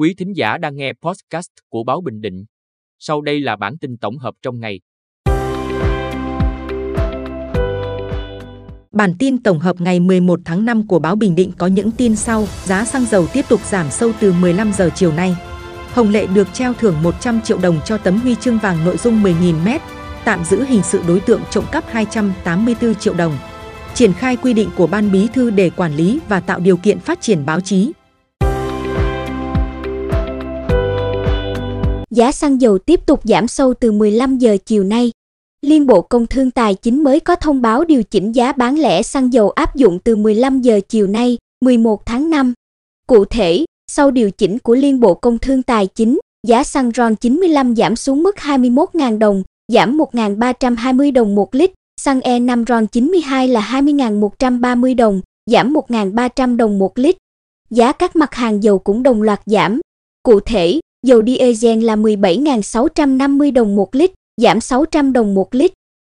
Quý thính giả đang nghe podcast của Báo Bình Định. Sau đây là bản tin tổng hợp trong ngày. Bản tin tổng hợp ngày 11 tháng 5 của Báo Bình Định có những tin sau. Giá xăng dầu tiếp tục giảm sâu từ 15 giờ chiều nay. Hồng Lệ được treo thưởng 100 triệu đồng cho tấm huy chương vàng nội dung 10.000m, tạm giữ hình sự đối tượng trộm cắp 284 triệu đồng. Triển khai quy định của Ban Bí thư để quản lý và tạo điều kiện phát triển báo chí. Giá xăng dầu tiếp tục giảm sâu từ 15 giờ chiều nay. Liên Bộ Công Thương Tài chính mới có thông báo điều chỉnh giá bán lẻ xăng dầu áp dụng từ 15 giờ chiều nay, 11 tháng 5. Cụ thể, sau điều chỉnh của Liên Bộ Công Thương Tài chính, giá xăng RON 95 giảm xuống mức 21.000 đồng, giảm 1.320 đồng một lít, xăng E5 RON 92 là 20.130 đồng, giảm 1.300 đồng một lít. Giá các mặt hàng dầu cũng đồng loạt giảm. Cụ thể, dầu diesel là 17.650 đồng một lít, giảm 600 đồng một lít.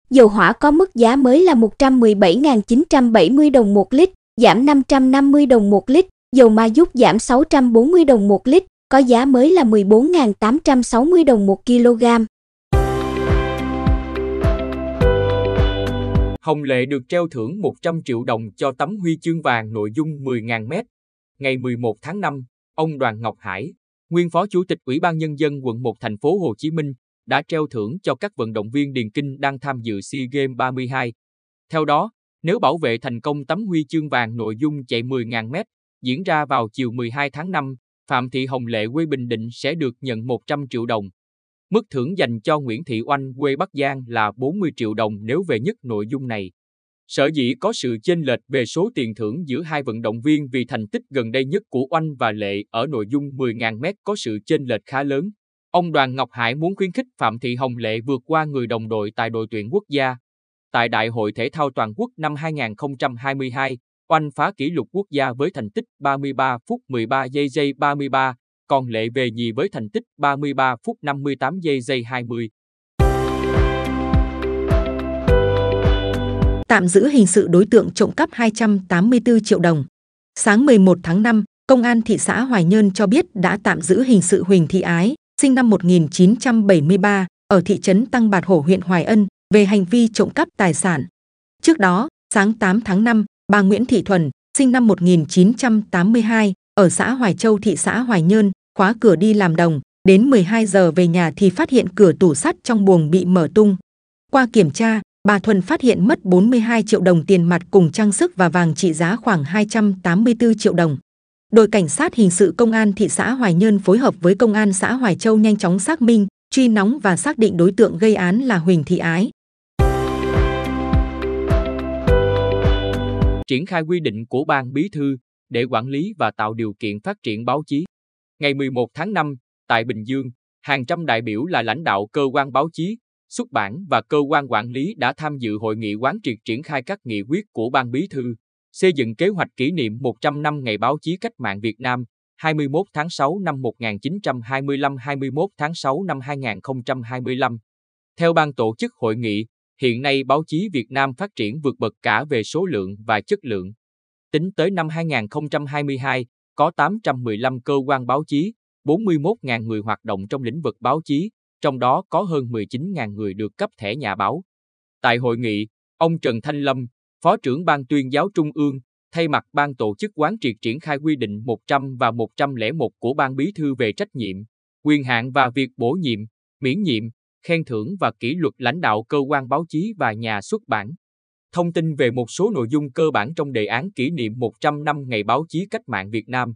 Dầu hỏa có mức giá mới là 117.970 đồng một lít, giảm 550 đồng một lít. Dầu ma giúp giảm 640 đồng một lít, có giá mới là 14.860 đồng một kg. Hồng Lệ được treo thưởng 100 triệu đồng cho tấm huy chương vàng nội dung 10.000m. Ngày 11 tháng 5, ông Đoàn Ngọc Hải, nguyên phó chủ tịch Ủy ban Nhân dân quận 1 thành phố Hồ Chí Minh, đã treo thưởng cho các vận động viên điền kinh đang tham dự SEA Games 32. Theo đó, nếu bảo vệ thành công tấm huy chương vàng nội dung chạy 10.000m diễn ra vào chiều 12 tháng 5, Phạm Thị Hồng Lệ quê Bình Định sẽ được nhận 100 triệu đồng. Mức thưởng dành cho Nguyễn Thị Oanh quê Bắc Giang là 40 triệu đồng nếu về nhất nội dung này. Sở dĩ có sự chênh lệch về số tiền thưởng giữa hai vận động viên vì thành tích gần đây nhất của Oanh và Lệ ở nội dung 10.000 m có sự chênh lệch khá lớn. Ông Đoàn Ngọc Hải muốn khuyến khích Phạm Thị Hồng Lệ vượt qua người đồng đội tại đội tuyển quốc gia. Tại Đại hội Thể thao Toàn quốc năm 2022, Oanh phá kỷ lục quốc gia với thành tích 33 phút 13 giây giây 33, còn Lệ về nhì với thành tích 33 phút 58 giây giây 20. Tạm giữ hình sự đối tượng trộm cắp 284 triệu đồng. Sáng 11 tháng 5, Công an thị xã Hoài Nhơn cho biết đã tạm giữ hình sự Huỳnh Thị Ái, sinh năm 1973, ở thị trấn Tăng Bạt Hổ huyện Hoài Ân, về hành vi trộm cắp tài sản. Trước đó, sáng 8 tháng 5, bà Nguyễn Thị Thuần, sinh năm 1982, ở xã Hoài Châu thị xã Hoài Nhơn, khóa cửa đi làm đồng, đến 12 giờ về nhà thì phát hiện cửa tủ sắt trong buồng bị mở tung. Qua kiểm tra, bà Thuần phát hiện mất 42 triệu đồng tiền mặt cùng trang sức và vàng trị giá khoảng 284 triệu đồng. Đội cảnh sát hình sự công an thị xã Hoài Nhơn phối hợp với công an xã Hoài Châu nhanh chóng xác minh, truy nóng và xác định đối tượng gây án là Huỳnh Thị Ái. Triển khai quy định của ban bí thư để quản lý và tạo điều kiện phát triển báo chí. Ngày 11 tháng 5, tại Bình Dương, hàng trăm đại biểu là lãnh đạo cơ quan báo chí, xuất bản và cơ quan quản lý đã tham dự hội nghị quán triệt triển khai các nghị quyết của Ban Bí thư, xây dựng kế hoạch kỷ niệm 100 năm Ngày báo chí cách mạng Việt Nam, 21 tháng 6 năm 1925 21 tháng 6 năm 2025. Theo ban tổ chức hội nghị, hiện nay báo chí Việt Nam phát triển vượt bậc cả về số lượng và chất lượng. Tính tới năm 2022, có 815 cơ quan báo chí, 41.000 người hoạt động trong lĩnh vực báo chí, trong đó có hơn 19.000 người được cấp thẻ nhà báo. Tại hội nghị, ông Trần Thanh Lâm, Phó trưởng Ban tuyên giáo Trung ương, thay mặt ban tổ chức quán triệt triển khai quy định 100 và 101 của Ban Bí thư về trách nhiệm, quyền hạn và việc bổ nhiệm, miễn nhiệm, khen thưởng và kỷ luật lãnh đạo cơ quan báo chí và nhà xuất bản. Thông tin về một số nội dung cơ bản trong đề án kỷ niệm 100 năm Ngày báo chí cách mạng Việt Nam.